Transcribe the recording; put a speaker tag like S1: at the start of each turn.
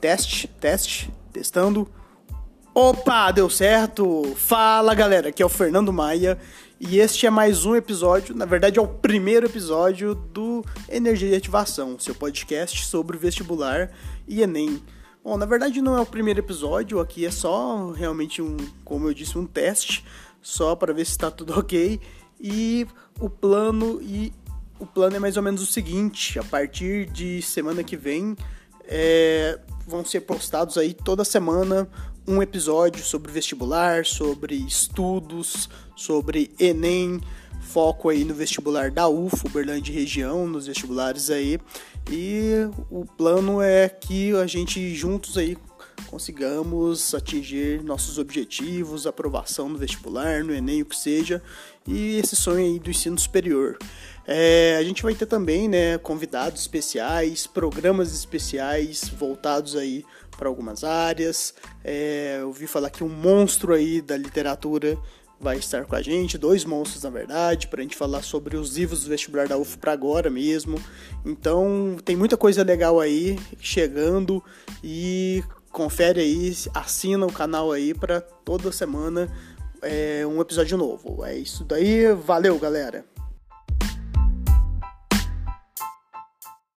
S1: Teste, teste, testando. Opa, deu certo! Fala galera, aqui é o Fernando Maia e este é mais um episódio, na verdade é o primeiro episódio do Energia de Ativação, seu podcast sobre vestibular e Enem. Bom, na verdade não é o primeiro episódio, aqui é só realmente um, como eu disse, um teste, só para ver se está tudo ok. E o plano e o plano é mais ou menos o seguinte: a partir de semana que vem é, vão ser postados aí toda semana um episódio sobre vestibular, sobre estudos, sobre Enem, foco aí no vestibular da UFO, Uberlândia região, nos vestibulares aí. E o plano é que a gente juntos aí consigamos atingir nossos objetivos, aprovação no vestibular, no Enem, o que seja, e esse sonho aí do ensino superior. É, a gente vai ter também né, convidados especiais, programas especiais voltados aí para algumas áreas. É, eu ouvi falar que um monstro aí da literatura vai estar com a gente, dois monstros na verdade, para a gente falar sobre os livros do vestibular da UF para agora mesmo. Então tem muita coisa legal aí chegando e confere aí, assina o canal aí para toda semana é, um episódio novo. É isso daí, valeu galera!